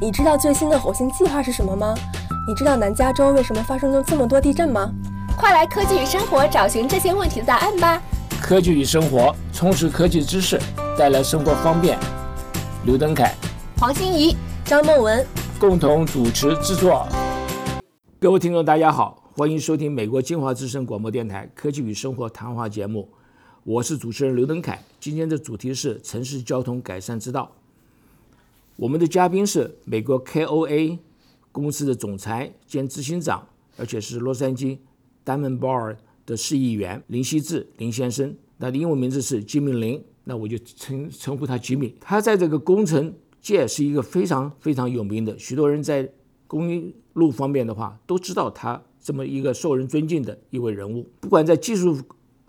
你知道最新的火星计划是什么吗？你知道南加州为什么发生了这么多地震吗？快来科技与生活找寻这些问题的答案吧！科技与生活，充实科技知识，带来生活方便。刘登凯、黄欣怡、张梦文共同主持制作。各位听众，大家好，欢迎收听美国金华之声广播电台《科技与生活》谈话节目。我是主持人刘登凯。今天的主题是城市交通改善之道。我们的嘉宾是美国 KOA 公司的总裁兼执行长，而且是洛杉矶 Diamond Bar 的市议员林希志林先生。他的英文名字是吉米林，那我就称称呼他吉米。他在这个工程界是一个非常非常有名的，许多人在公路方面的话都知道他这么一个受人尊敬的一位人物。不管在技术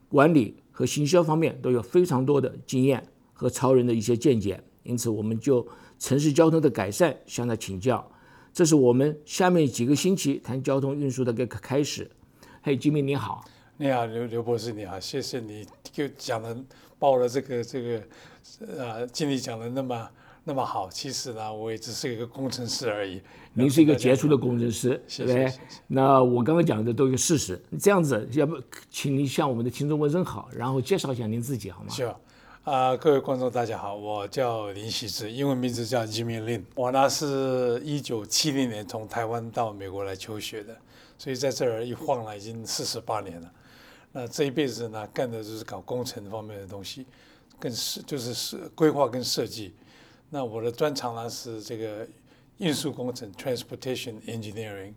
管理和行销方面，都有非常多的经验和超人的一些见解。因此，我们就城市交通的改善向他请教。这是我们下面几个星期谈交通运输的一个开始。嘿，吉米你好，你好，刘刘博士你好，谢谢你就讲的报了这个这个呃经理讲的那么那么好。其实呢，我也只是一个工程师而已。您是一个杰出的工程师，对不对？那我刚刚讲的都是事实。这样子，要不请您向我们的听众问声好，然后介绍一下您自己好吗？是。啊，各位观众，大家好，我叫林喜志，英文名字叫 Jimmy Lin。我呢是一九七零年从台湾到美国来求学的，所以在这儿一晃了已经四十八年了。那这一辈子呢，干的就是搞工程方面的东西，跟设就是设规划跟设计。那我的专长呢是这个运输工程 （Transportation Engineering）。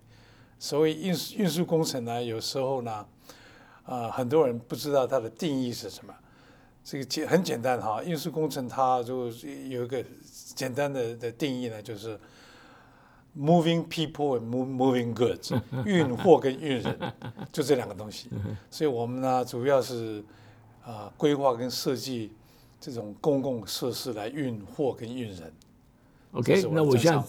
所谓运运输工程呢，有时候呢，啊，很多人不知道它的定义是什么。这个简很简单哈，运输工程它就有一个简单的的定义呢，就是 moving people and moving goods，运货跟运人，就这两个东西。所以我们呢，主要是啊规划跟设计这种公共设施来运货跟运人。OK，那我现在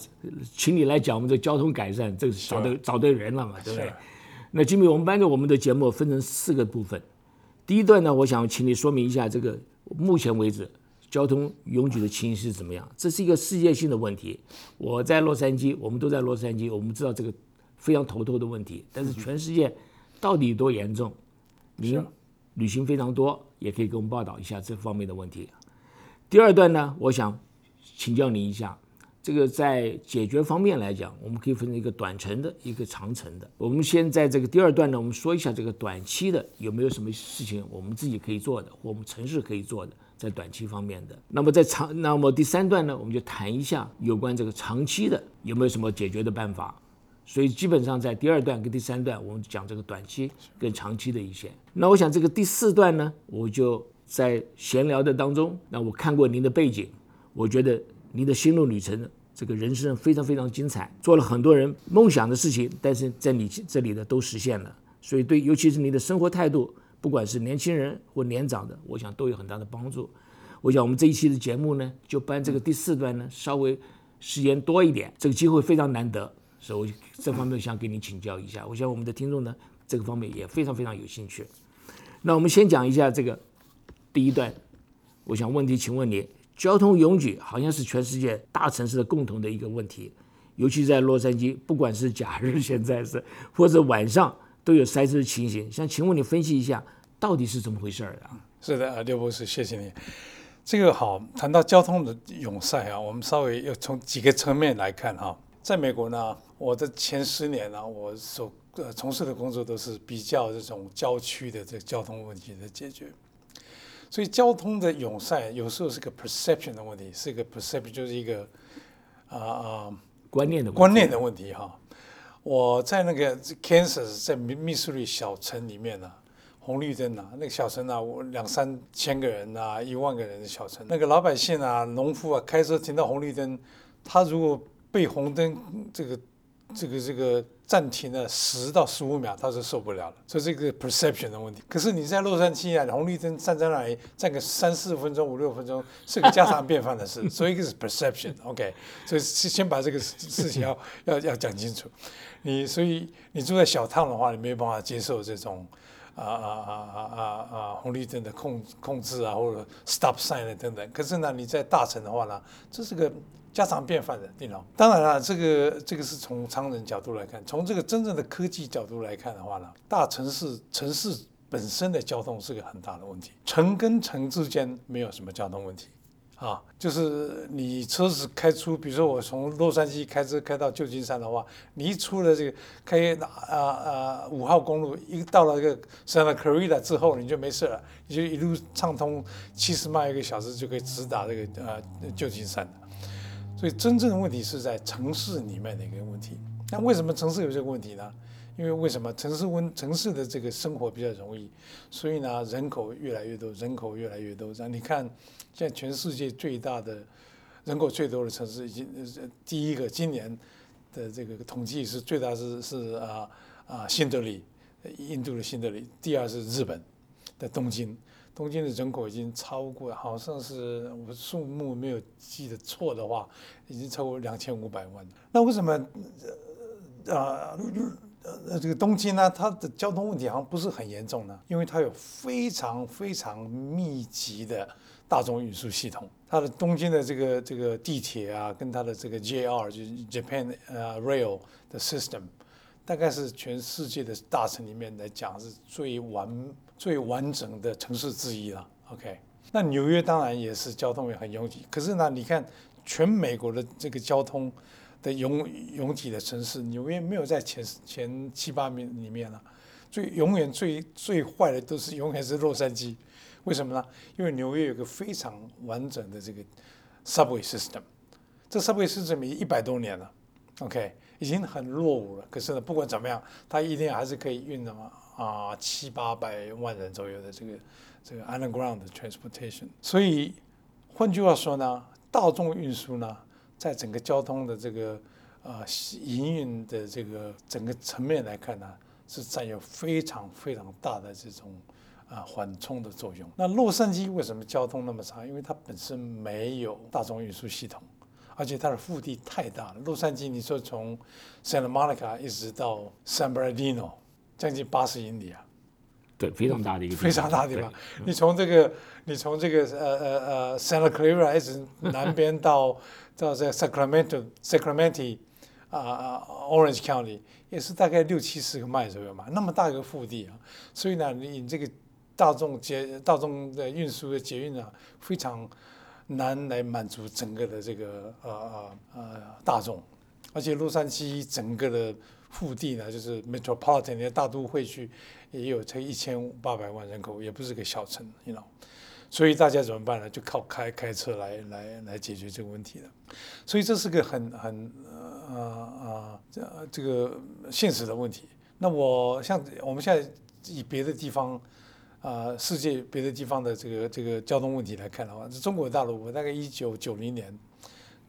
请你来讲我们的交通改善，这个找对找对人了嘛，对不对？那今天我们班的我们的节目分成四个部分。第一段呢，我想请你说明一下这个目前为止交通拥挤的情形是怎么样？这是一个世界性的问题。我在洛杉矶，我们都在洛杉矶，我们知道这个非常头痛的问题。但是全世界到底多严重？您旅行非常多，也可以给我们报道一下这方面的问题。第二段呢，我想请教您一下。这个在解决方面来讲，我们可以分成一个短程的，一个长程的。我们先在这个第二段呢，我们说一下这个短期的有没有什么事情我们自己可以做的，或我们城市可以做的，在短期方面的。那么在长，那么第三段呢，我们就谈一下有关这个长期的有没有什么解决的办法。所以基本上在第二段跟第三段，我们讲这个短期跟长期的一些。那我想这个第四段呢，我就在闲聊的当中，那我看过您的背景，我觉得。你的心路旅程，这个人生非常非常精彩，做了很多人梦想的事情，但是在你这里的都实现了。所以对，尤其是你的生活态度，不管是年轻人或年长的，我想都有很大的帮助。我想我们这一期的节目呢，就搬这个第四段呢，稍微时间多一点，这个机会非常难得，所以我这方面想给你请教一下。我想我们的听众呢，这个方面也非常非常有兴趣。那我们先讲一下这个第一段，我想问题，请问你。交通拥挤好像是全世界大城市的共同的一个问题，尤其在洛杉矶，不管是假日现在是 或者晚上都有塞车的情形。想请问你分析一下，到底是怎么回事儿啊？是的啊，刘博士，谢谢你。这个好，谈到交通的涌塞啊，我们稍微要从几个层面来看哈。在美国呢，我的前十年呢，我所呃从事的工作都是比较这种郊区的这个交通问题的解决。所以交通的涌塞有时候是个 perception 的问题，是一个 perception 就是一个啊啊观念的观念的问题哈。我在那个 Kansas 在密密苏里小城里面呢，红绿灯啊，那个小城啊，两三千个人啊，一万个人的小城，那个老百姓啊，农夫啊，开车停到红绿灯，他如果被红灯这个。这个这个暂停了十到十五秒，他是受不了了，所以这个 perception 的问题。可是你在洛杉矶啊，红绿灯站在那里站个三四分钟、五六分钟，是个家常便饭的事。所以一个是 perception，OK，所以先把这个事情要要要讲清楚。你所以你住在小趟的话，你没有办法接受这种啊啊啊啊啊啊红绿灯的控控制啊，或者 stop sign 等等。可是呢，你在大城的话呢，这是个家常便饭的电脑。当然了，这个这个是从常人角度来看，从这个真正的科技角度来看的话呢，大城市城市本身的交通是个很大的问题，城跟城之间没有什么交通问题。啊，就是你车子开出，比如说我从洛杉矶开车开到旧金山的话，你一出了这个开啊啊五号公路，一到了这个 Santa Clarita 之后，你就没事了，你就一路畅通七十迈一个小时就可以直达这个呃旧金山的。所以真正的问题是在城市里面的一个问题。那为什么城市有这个问题呢？因为为什么城市温城市的这个生活比较容易，所以呢人口越来越多，人口越来越多。这样你看，现在全世界最大的人口最多的城市，已经第一个今年的这个统计是最大是是啊啊新德里，印度的新德里。第二是日本的东京，东京的人口已经超过，好像是我数目没有记得错的话，已经超过两千五百万。那为什么啊？呃，这个东京呢，它的交通问题好像不是很严重呢，因为它有非常非常密集的大众运输系统。它的东京的这个这个地铁啊，跟它的这个 JR 就是 Japan 呃 Rail 的 system，大概是全世界的大城里面来讲是最完最完整的城市之一了。OK，那纽约当然也是交通也很拥挤，可是呢，你看全美国的这个交通。的拥拥挤的城市，纽约没有在前前七八名里面了。最永远最最坏的都是永远是洛杉矶，为什么呢？因为纽约有个非常完整的这个 subway system，这 subway system 一百多年了，OK，已经很落伍了。可是呢，不管怎么样，它一定还是可以运那么啊七八百万人左右的这个这个 underground transportation。所以换句话说呢，大众运输呢？在整个交通的这个呃营运的这个整个层面来看呢，是占有非常非常大的这种啊缓冲的作用。那洛杉矶为什么交通那么差？因为它本身没有大众运输系统，而且它的腹地太大了。洛杉矶，你说从 Santa Monica 一直到 San Bernardino，将近八十英里啊。对，非常大的一个非常大的地方。你从这个，你从这个呃呃呃 Santa Clara 一直南边到 到这 Sacramento Sacramento 啊啊 Orange County 也是大概六七十个迈左右嘛，那么大一个腹地啊，所以呢，你这个大众捷大众的运输的捷运啊，非常难来满足整个的这个呃呃呃大众，而且洛杉矶整个的腹地呢，就是 Metropolitan 的大都会区。也有才一千八百万人口，也不是个小城，you know，所以大家怎么办呢？就靠开开车来来来解决这个问题的。所以这是个很很呃呃这这个现实的问题。那我像我们现在以别的地方啊，世界别的地方的这个这个交通问题来看的话，中国大陆，我大概一九九零年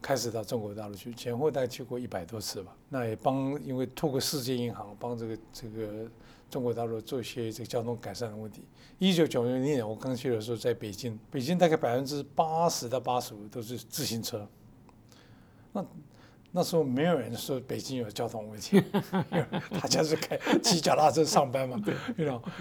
开始到中国大陆去，前后大概去过一百多次吧。那也帮，因为透过世界银行帮这个这个。中国大陆做一些这个交通改善的问题。一九九零年我刚去的时候，在北京，北京大概百分之八十到八十五都是自行车。那那时候没有人说北京有交通问题，大家是开骑脚踏车上班嘛，对，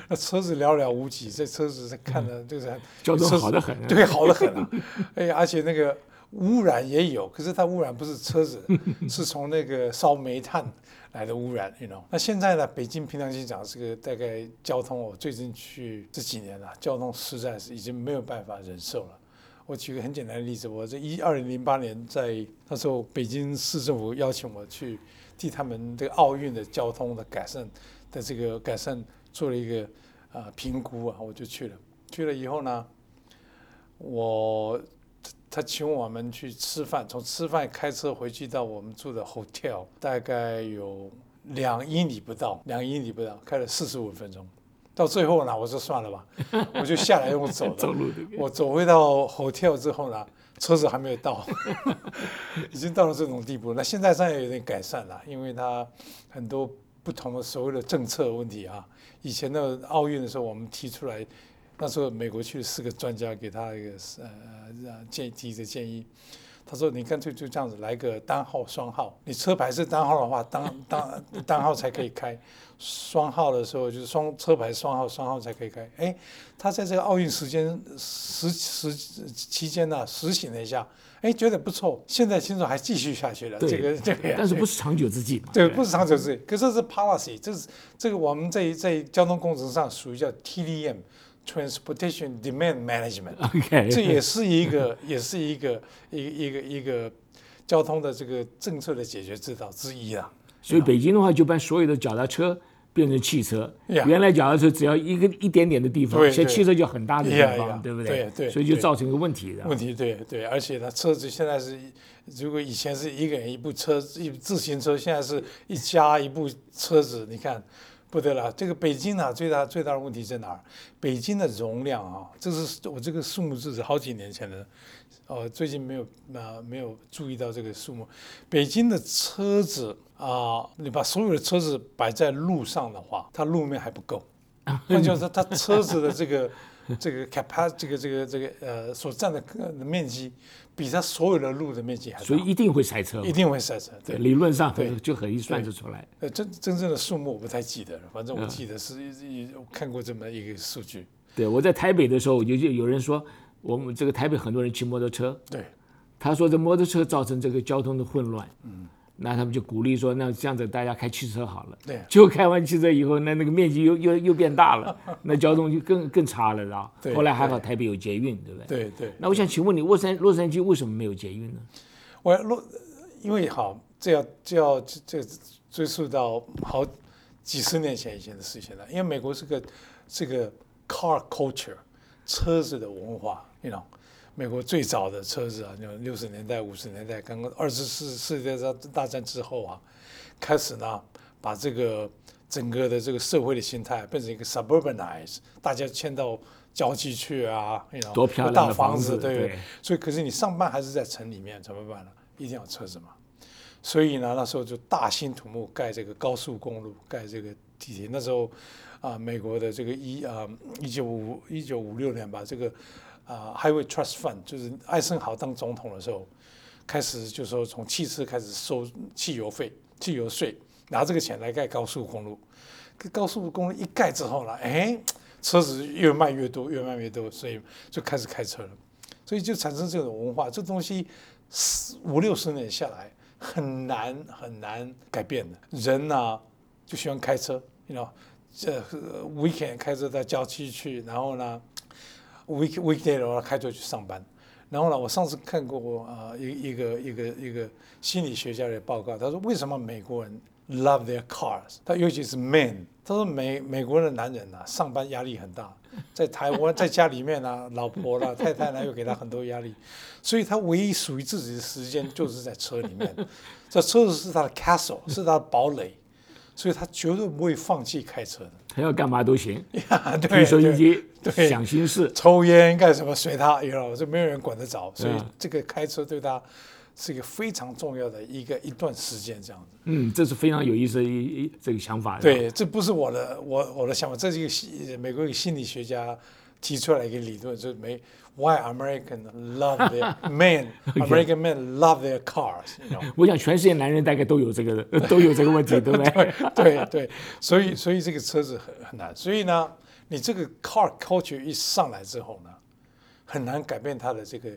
那车子寥寥无几，这车子看着就是交通好的很，对，好的很啊。哎，而且那个污染也有，可是它污染不是车子，是从那个烧煤炭。来的污染，you know。那现在呢？北京平常心讲，这个大概交通，我最近去这几年了，交通实在是已经没有办法忍受了。我举个很简单的例子，我这一二零零八年在那时候，北京市政府邀请我去替他们这个奥运的交通的改善的这个改善做了一个啊评估啊，我就去了。去了以后呢，我。他请我们去吃饭，从吃饭开车回去到我们住的 hotel，大概有两英里不到，两英里不到，开了四十五分钟。到最后呢，我说算了吧，我就下来用走的。走路我走回到 hotel 之后呢，车子还没有到，已经到了这种地步。那现在算有点改善了，因为它很多不同的所谓的政策问题啊。以前的奥运的时候，我们提出来。那时候美国去四个专家，给他一个呃建提的建议，他说你干脆就这样子来个单号双号，你车牌是单号的话，单单单号才可以开，双号的时候就是双车牌双号双号才可以开。哎，他在这个奥运时间实实期间呢实行了一下，哎，觉得不错，现在听说还继续下去了。这个这个，但是不是长久之计嘛？对，不是长久之计。可是是 policy，这是这个我们在在交通工程上属于叫 TDM。Transportation Demand Management，这也是一个，也是一个，一一个一个交通的这个政策的解决之道之一啊。所以北京的话，就把所有的脚踏车变成汽车。原来脚踏车只要一个一点点的地方，现在汽车就很大的地方，对不对？对对。所以就造成一个问题的。问题对对，而且呢，车子现在是，如果以前是一个人一部车，一自行车，现在是一家一部车子，你看。不得了，这个北京呢，最大最大的问题在哪儿？北京的容量啊，这是我这个数目字是好几年前的，哦，最近没有啊没有注意到这个数目。北京的车子啊，你把所有的车子摆在路上的话，它路面还不够，那就是它车子的这个 这个 capacity 这个这个这个呃所占的面积。比它所有的路的面积还大，所以一定会塞车，一定会塞车。对，理论上对就可以算得出来。呃，真真正的数目我不太记得了，反正我记得是看过这么一个数据。对，我在台北的时候，有有人说我们这个台北很多人骑摩托车，对，他说这摩托车造成这个交通的混乱。嗯。那他们就鼓励说，那这样子大家开汽车好了。对。结果开完汽车以后，那那个面积又又又变大了，那交通就更更差了，是吧？对。后来还好台北有捷运，对不对？对对。那我想请问你，洛杉洛杉矶为什么没有捷运呢？我洛，因为好，这要这要这追溯到好几十年前以前的事情了。因为美国是个这个 car culture，车子的文化，you know。美国最早的车子啊，就六十年代、五十年代，刚刚二次世世界大战之后啊，开始呢，把这个整个的这个社会的心态变成一个 suburbanize，大家迁到郊区去啊，多漂亮大房子，对。所以，可是你上班还是在城里面，怎么办呢？一定要车子嘛。所以呢，那时候就大兴土木盖这个高速公路，盖这个地铁。那时候啊，美国的这个一啊，一九五一九五六年吧，这个。啊，Highway Trust Fund 就是艾森豪当总统的时候，开始就说从汽车开始收汽油费、汽油税，拿这个钱来盖高速公路。高速公路一盖之后呢，哎，车子越卖越多，越卖越多，所以就开始开车了。所以就产生这种文化，这东西四五六十年下来很难很难改变的。人呢就喜欢开车，你知道，这 weekend 开车到郊区去，然后呢。Week weekday 的话开车去上班，然后呢，我上次看过啊一一个一个一个心理学家的报告，他说为什么美国人 love their cars？他尤其是 men，他说美美国的男人呐上班压力很大，在台湾在家里面呢，老婆啦 太太呢又给他很多压力，所以他唯一属于自己的时间就是在车里面，这车子是他的 castle，是他的堡垒。所以他绝对不会放弃开车的，他要干嘛都行，对收音机，对，想心事，抽烟干什么随他，知道这没有人管得着。所以这个开车对他是一个非常重要的一个一段时间，这样子。嗯，这是非常有意思的一一这个想法。对，这不是我的我我的想法，这是一个心美国一个心理学家提出来一个理论，就是没。Why American love their men? American men love their cars. 我想全世界男人大概都有这个 都有这个问题，对不对？对对，所以所以这个车子很很难。所以呢，你这个 car culture 一上来之后呢，很难改变他的这个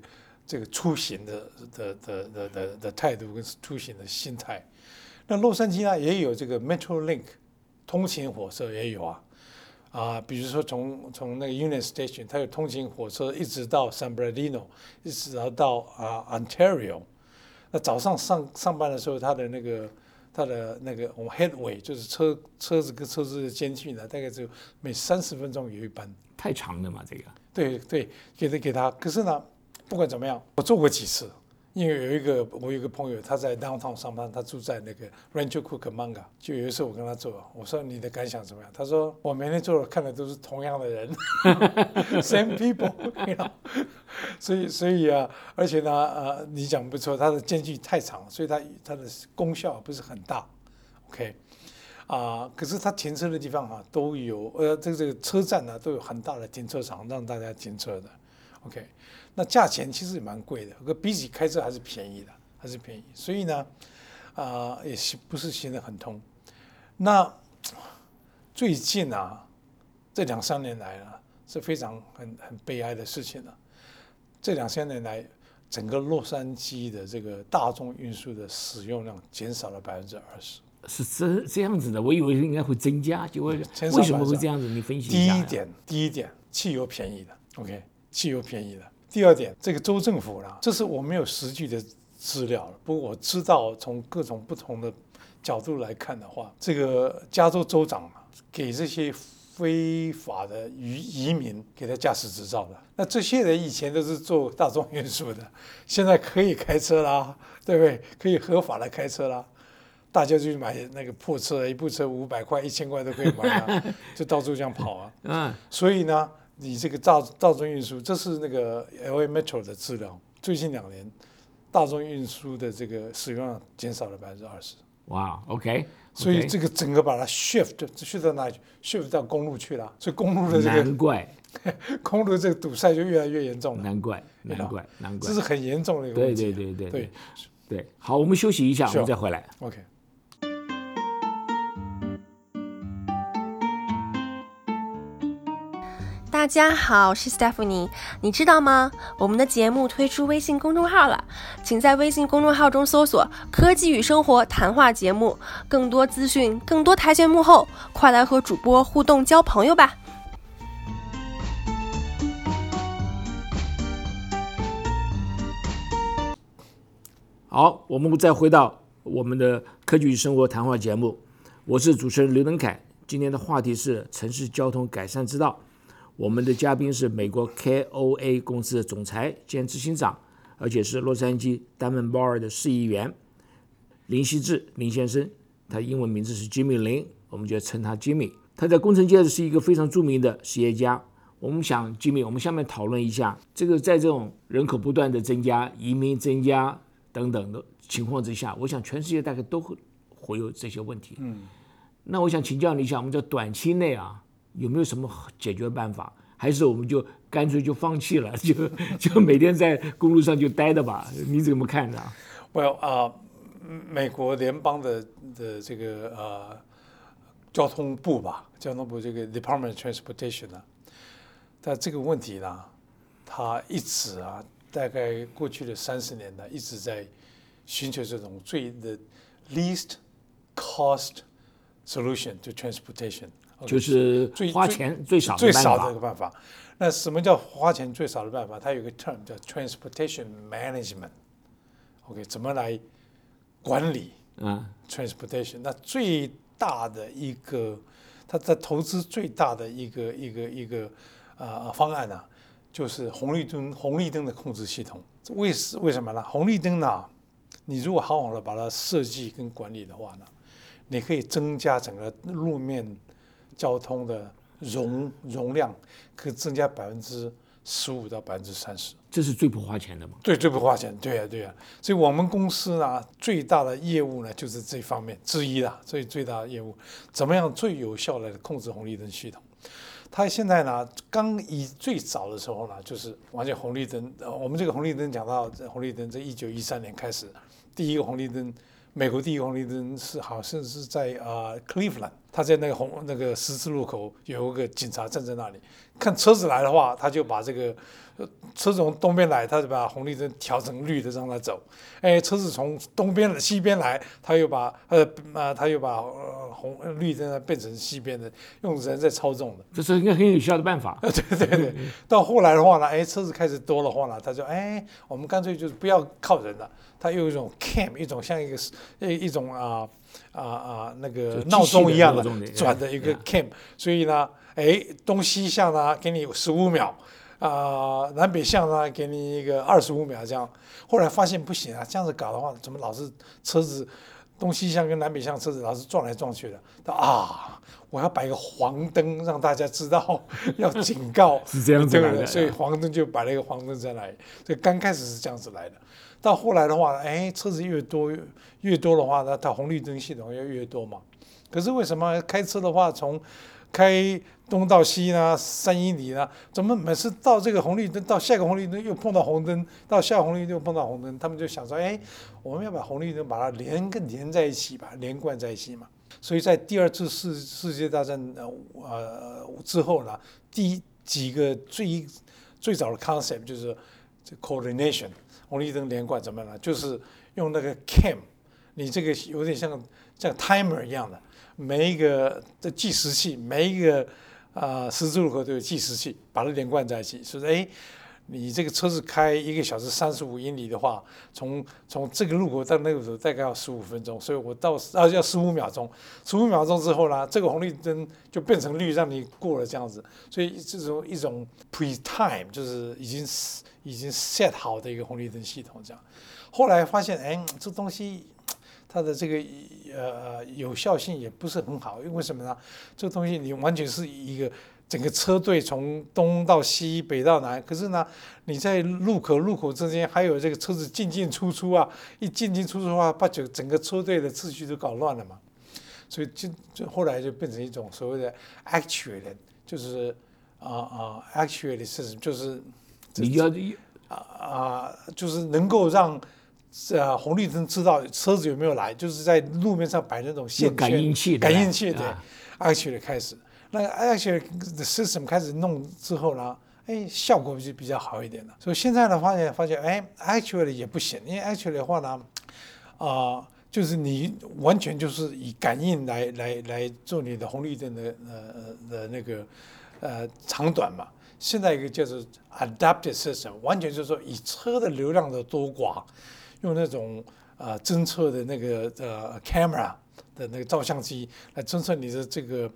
这个出行的的的的的的态度跟出行的心态。那洛杉矶呢也有这个 Metro Link 通勤火车也有啊。啊，比如说从从那个 Union Station，它有通勤火车一直到 San Bernardino，一直到到啊 Ontario。那早上上上班的时候，它的那个它的那个我们 headway 就是车车子跟车子的间距呢，大概只有每三十分钟有一班。太长了嘛，这个。对对，给他给他。可是呢，不管怎么样，我坐过几次。因为有一个我有一个朋友，他在 downtown 上班，他住在那个 Rancho Cucamonga。就有一次我跟他坐，我说你的感想怎么样？他说我每天坐看的都是同样的人，same people。所以所以啊，而且呢，呃，你讲不错，它的间距太长，所以它它的功效不是很大。OK，啊，可是它停车的地方哈都有，呃，这个这个车站呢都有很大的停车场让大家停车的。OK，那价钱其实也蛮贵的，可比起开车还是便宜的，还是便宜。所以呢，啊、也行不是行得很通。那最近啊，这两三年来啊，是非常很很悲哀的事情了、这两三年来，整个洛杉矶的这个大众运输的使用量减少了百分之二十。是这这样子的，我以为应该会增加，就会为什么会这样子？你分析一下呀。第一点，第一点，汽油便宜的，OK，汽油便宜了。第二点，这个州政府啦，这是我没有实际的资料，不过我知道从各种不同的角度来看的话，这个加州州长啊，给这些非法的移移民给他驾驶执照的，那这些人以前都是做大众运输的，现在可以开车啦，对不对？可以合法的开车啦。大家就去买那个破车，一部车五百块、一千块都可以买啊，就到处这样跑啊。嗯，所以呢，你这个大大众运输，这是那个 L A Metro 的资料，最近两年大众运输的这个使用量减少了百分之二十，哇，OK，所以这个整个把它 shift shift 到哪里去？shift 到公路去了，所以公路的这个难怪，公路这个堵塞就越来越严重了，难怪，难怪，难怪这是。很严重的一个对问题啊。对对对对对，好，我们休息一下，我是们再回来。，OK。大家好，我是 Stephanie。你知道吗？我们的节目推出微信公众号了，请在微信公众号中搜索“科技与生活”谈话节目，更多资讯，更多台前幕后，快来和主播互动交朋友吧！好，我们再回到我们的科技与生活谈话节目，我是主持人刘能凯。今天的话题是城市交通改善之道。我们的嘉宾是美国 KOA 公司的总裁兼执行长，而且是洛杉矶丹门鲍尔的市议员林希志林先生。他英文名字是 Jimmy 林，我们就称他 Jimmy。他在工程界是一个非常著名的实业家。我们想，Jimmy，我们下面讨论一下这个在这种人口不断的增加、移民增加等等的情况之下，我想全世界大概都会会有这些问题。嗯，那我想请教你一下，我们在短期内啊，有没有什么解决办法？还是我们就干脆就放弃了，就就每天在公路上就待着吧？你怎么看呢、Well 啊、美国联邦的的这个呃交通部吧，交通部这个 Department of Transportation 啊，但这个问题呢，它一直啊，大概过去的三十年呢，一直在寻求这种最的 least cost solution to transportation，就是最花钱最少的办最少的法一个办法。那什么叫花钱最少的办法？它有个 term 叫 transportation management。OK，怎么来管理啊，transportation？那最大的一个，它在投资最大的一个一个一个呃方案呢、就是红绿灯红绿灯的控制系统。为什为什么呢？红绿灯呢，你如果好好的把它设计跟管理的话呢，你可以增加整个路面交通的容容量，可增加百分之十五到百分之三十。这是最不花钱的嘛？对，最不花钱，对呀、对呀、所以我们公司呢，最大的业务呢，就是这方面之一啦，最最大的业务，怎么样最有效的控制红绿灯系统？它现在呢，刚以最早的时候呢，就是完全红绿灯。呃，我们这个红绿灯讲到这红绿灯，在一九一三年开始，第一个红绿灯，美国第一个红绿灯是好像是在啊、Cleveland，他在那个红那个十字路口有一个警察站在那里，看车子来的话，他就把这个呃车子从东边来，他就把红绿灯调成绿的让他走。哎，车子从东边西边来，他又把呃啊他又把呃红绿灯变成西边的，用人在操纵的。这是应该很有效的办法。对对对，到后来的话呢，哎，车子开始多的话呢，他就哎，我们干脆就是不要靠人了，它有一种 cam，一种像一个一一种啊啊啊那个闹钟一样的转的一个 cam，所以呢，哎，东西向呢给你十五秒。啊、南北向呢，给你一个二十五秒这样。后来发现不行啊，这样子搞的话，怎么老是车子东西向跟南北向车子老是撞来撞去的？他啊，我要摆一个黄灯，让大家知道 要警告，是这样子的所以黄灯就摆了一个黄灯在那里。所以刚开始是这样子来的，到后来的话，哎，车子越多越多的话呢，它红绿灯系统要越多嘛。可是为什么开车的话，从开东到西呢，三英里呢，怎么每次到这个红绿灯，到下个红绿灯又碰到红灯，到下红绿灯又碰到红灯，他们就想说，哎，我们要把红绿灯把它连跟连在一起吧，连贯在一起嘛。所以在第二次世世界大战呃呃之后呢，第几个最最早的 concept 就是这 coordination，红绿灯连贯怎么样呢？就是用那个 cam，你这个有点像像 timer 一样的，每一个的计时器，每一个啊十字路口都有计时器，把它连贯在一起，是不是？哎。你这个车子开一个小时三十五英里的话，从从这个路口到那个路口大概要十五分钟，所以我到啊要十五秒钟，十五秒钟之后呢，这个红绿灯就变成绿，让你过了这样子。所以这种一种 pre time 就是已经已经 set 好的一个红绿灯系统这样。后来发现，哎，这东西它的这个呃有效性也不是很好，因为什么呢？这个东西你完全是一个。整个车队从东到西、北到南，可是呢，你在路口路口之间还有这个车子进进出出啊，一进进出出的话，把整整个车队的秩序都搞乱了嘛。所以就就后来就变成一种所谓的 actuated，就是啊啊 actuated system，就是你要啊啊，就是能够让呃红绿灯知道车子有没有来，就是在路面上摆那种线感应器，感应器对，actuated 开始。那 actually 的 system 开始弄之后呢，哎，效果就比较好一点了。所以现在的发现发现，哎，actually 也不行，因为 actually 的话呢，啊，就是你完全就是以感应来来来做你的红绿灯的呃的那个呃长短嘛。现在一个叫做 adaptive system，完全就是说以车的流量的多寡，用那种呃侦测的那个呃 camera 的那个照相机来侦测你的这个。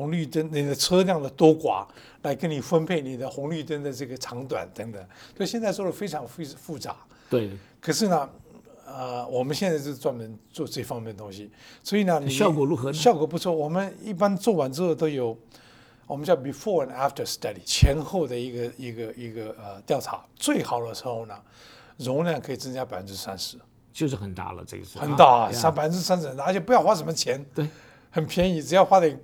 红绿灯，你的车辆的多寡来跟你分配你的红绿灯的这个长短等等，所以现在做的非常复杂。对。可是呢，呃，我们现在是专门做这方面的东西，所以呢，你效果如何？效果不错。我们一般做完之后都有，我们叫 before and after study，前后的一个一个一个呃调查。最好的时候呢，容量可以增加百分之三十，就是很大了，这个是。很大，三百分之三十，而且不要花什么钱，对，很便宜，只要花点。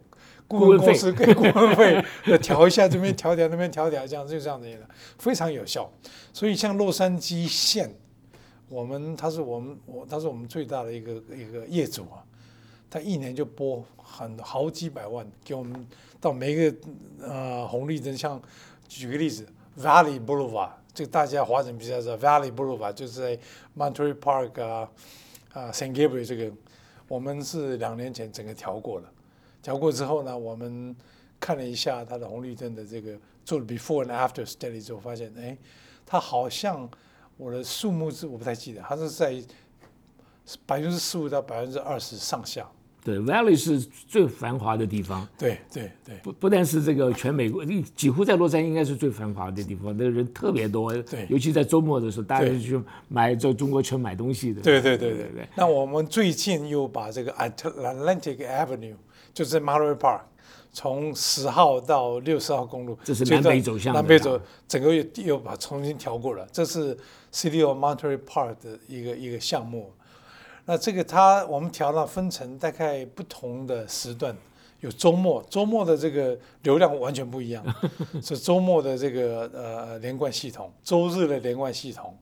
顾问公司给 顾问费，调一下这边调调那边调调，这样就这样子的，非常有效。所以像洛杉矶县，我们他是我们我他是我们最大的一个一个业主啊，他一年就拨很好几百万给我们到每一个呃红绿灯，像举个例子，Valley Boulevard，这个大家华人比较知道，Valley Boulevard 就是在 Monterey Park 啊啊 San Gabriel 这个，我们是两年前整个调过了。调过之后呢，我们看了一下它的红绿灯的这个做了 before and after study 之后，发现哎，它好像我的数目是我不太记得，它是在百分之十五到百分之二十上下。对，Valley 是最繁华的地方。对对对，不不但是这个全美国，几乎在洛杉矶应该是最繁华的地方，那个人特别多。对，尤其在周末的时候，大家去买在中国城买东西的。对对对对对。那我们最近又把这个 Atlantic Avenue。就是 Monterey Park，从十号到六十号公路，这是南北走向南北走，整个又又把重新调过了。这是 City of Monterey Park 的一个一个项目。那这个它我们调了分成大概不同的时段，有周末，周末的这个流量完全不一样，是周末的这个呃连贯系统，周日的连贯系统，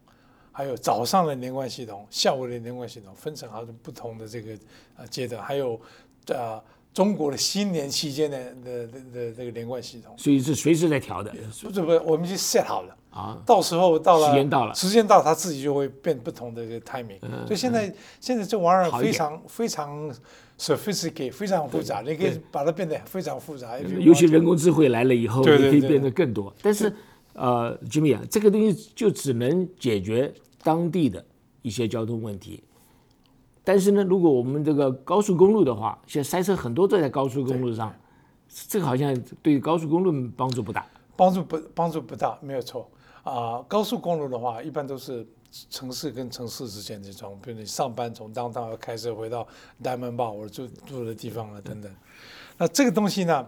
还有早上的连贯系统，下午的连贯系统，分成好多不同的这个呃阶段，还有呃。中国的新年期间的的的这个连贯系统，所以是随时在调的，不是不，我们已经 set 好了。啊，到时候到了时间到了，时间到，它自己就会变不同的这个 timing。所以现在现在这玩意儿非常非常 sophisticated，非常复杂，你可以把它变得非常复杂。尤其人工智慧来了以后，你可以变得更多。但是。呃，Jimmy 啊，这个东西就只能解决当地的一些交通问题。但是呢，如果我们这个高速公路的话，现在塞车很多都在高速公路上，这个好像对高速公路帮助不大。帮助不帮助不大，没有错啊。高速公路的话，一般都是城市跟城市之间这种，比如你上班从当当要开车回到 Diamond Bar 或者住住的地方啊等等。那这个东西呢，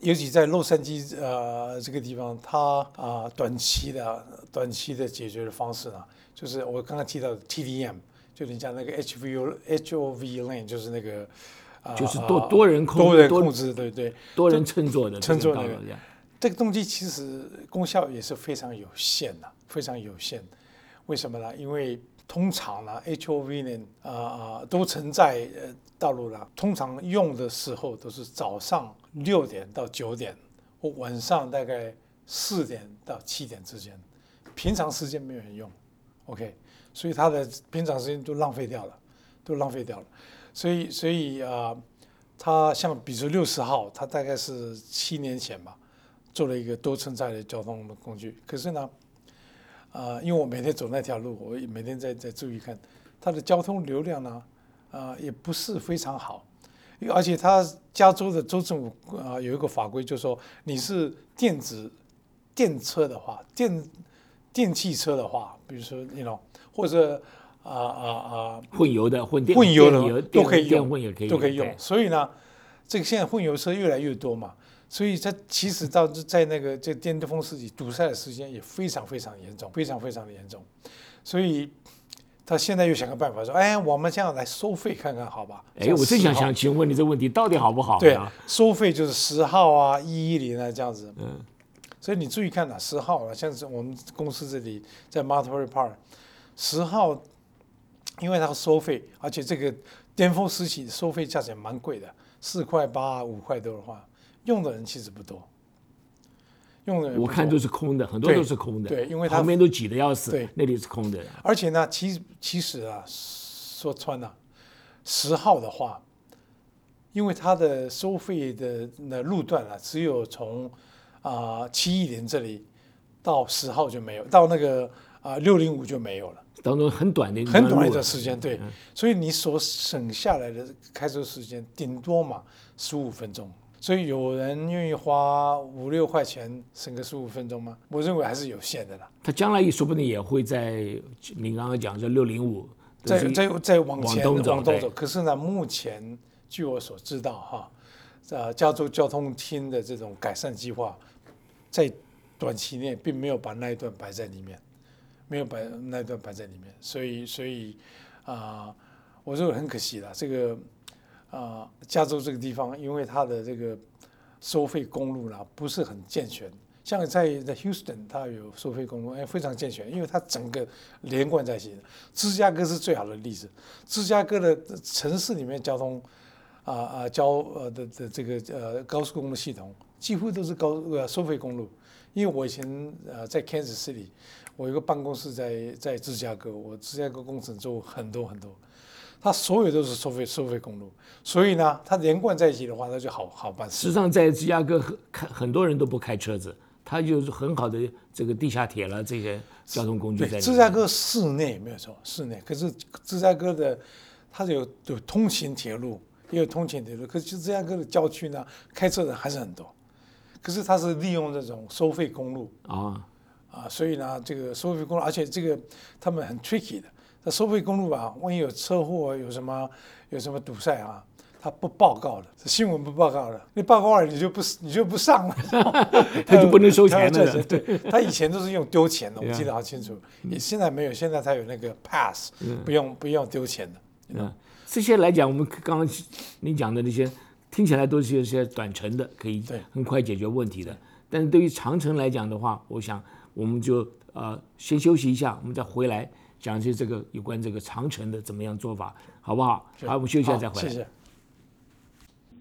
尤其在洛杉矶呃这个地方，它啊短期的短期的解决的方式呢，就是我刚刚提到的 TDM。就你讲那个 H V U H O V lane，就是那个就是多多人控制，多人控制，对对，多人乘坐的乘坐那个。这个动机其实功效也是非常有限的，非常有限。为什么呢？因为通常呢，HOV 呢，啊啊，都存在呃道路上，通常用的时候都是早上六点到九点，或晚上大概四点到七点之间，平常时间没有人用，OK，所以它的平常时间都浪费掉了，都浪费掉了。所以，所以啊，它像比如六十号，它大概是七年前吧。做了一个多承载的交通的工具，可是呢，啊，因为我每天走那条路，我也每天在在注意看，它的交通流量呢，啊，也不是非常好，而且它加州的州政府啊有一个法规，就是说你是电子电车的话，电电汽车的话，比如说你 know 或者啊啊啊混油的混混油的都可以用，都可以用，所以呢，这个现在混油车越来越多嘛。所以它其实到在那个这电风市里堵塞的时间也非常非常严重，非常非常的严重。所以他现在又想个办法说：“哎，我们这样来收费看看，好吧？”哎，我正想想请问你这个问题到底好不好？对，收费就是十号啊、一一零啊这样子。嗯。所以你注意看呐，十号啊，像是我们公司这里在 m l t l e Park，十号，因为它收费，而且这个巅峰时期收费价钱蛮贵的，四块八、五块多的话。用的人其实不多，用的人我看都是空的，很多都是空的，对，因为旁边都挤得要死，对，那里是空的。而且呢，其其实啊，说穿了，十号的话，因为它的收费的那路段啊，只有从啊七一零这里到十号就没有，到那个啊六零五就没有了，当中很短的很短的时间，对，所以你所省下来的开车时间顶多嘛十五分钟。所以有人愿意花五六块钱省个十五分钟吗？我认为还是有限的啦。他将来也说不定也会在你刚刚讲的六零五，再再再往前往东走。可是呢，目前据我所知道哈，呃，加州交通厅的这种改善计划，在短期内并没有把那一段摆在里面，没有把那段摆在里面。所以所以啊，我认为很可惜了，这个。啊，加州这个地方，因为它的这个收费公路呢不是很健全，像在在 Houston，它有收费公路，哎，非常健全，因为它整个连贯在一起。芝加哥是最好的例子，芝加哥的城市里面交通啊啊交呃的的这个呃高速公路系统几乎都是高呃收费公路，因为我以前呃在 Kansas City，我有个办公室在在芝加哥，我芝加哥工程做很多很多。它所有都是收费收费公路，所以呢，它连贯在一起的话，那就好好办事。实际上，在芝加哥开很多人都不开车子，它就是很好的这个地下铁了这些交通工具在。芝加哥市内没有错，市内可是芝加哥的它有有通勤铁路，也有通勤铁路，可是芝加哥的郊区呢，开车人还是很多。可是它是利用这种收费公路啊啊，所以呢，这个收费公路，而且这个他们很 tricky 的。那收费公路吧，万一有车祸，有什么有什么堵塞啊，他不报告的，新闻不报告的，你报告了你就不你就不上了，他就不能收钱了。对，他以前都是用丢钱的，我记得好清楚。你现在没有，现在他有那个 pass，不用不用丢钱的。嗯，这些来讲，我们刚刚你讲的那些听起来都是一些短程的，可以很快解决问题的。但是对于长城来讲的话，我想我们就呃先休息一下，我们再回来。讲一些这个有关这个长城的怎么样做法，好不好？好，我们休息一下再回来。谢谢。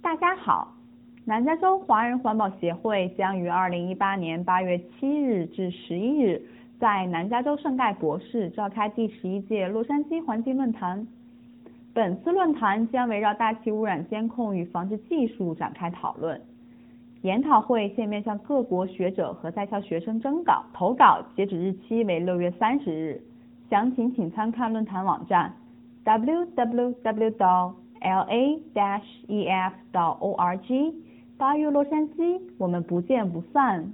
大家好，南加州华人环保协会将于二零一八年八月七日至十一日在南加州圣盖博士召开第十一届洛杉矶环境论坛。本次论坛将围绕大气污染监控与防治技术展开讨论。研讨会现面向各国学者和在校学生征稿，投稿截止日期为六月三十日。详情请参看论坛网站 www.la-ef.org。八月洛杉矶，我们不见不散。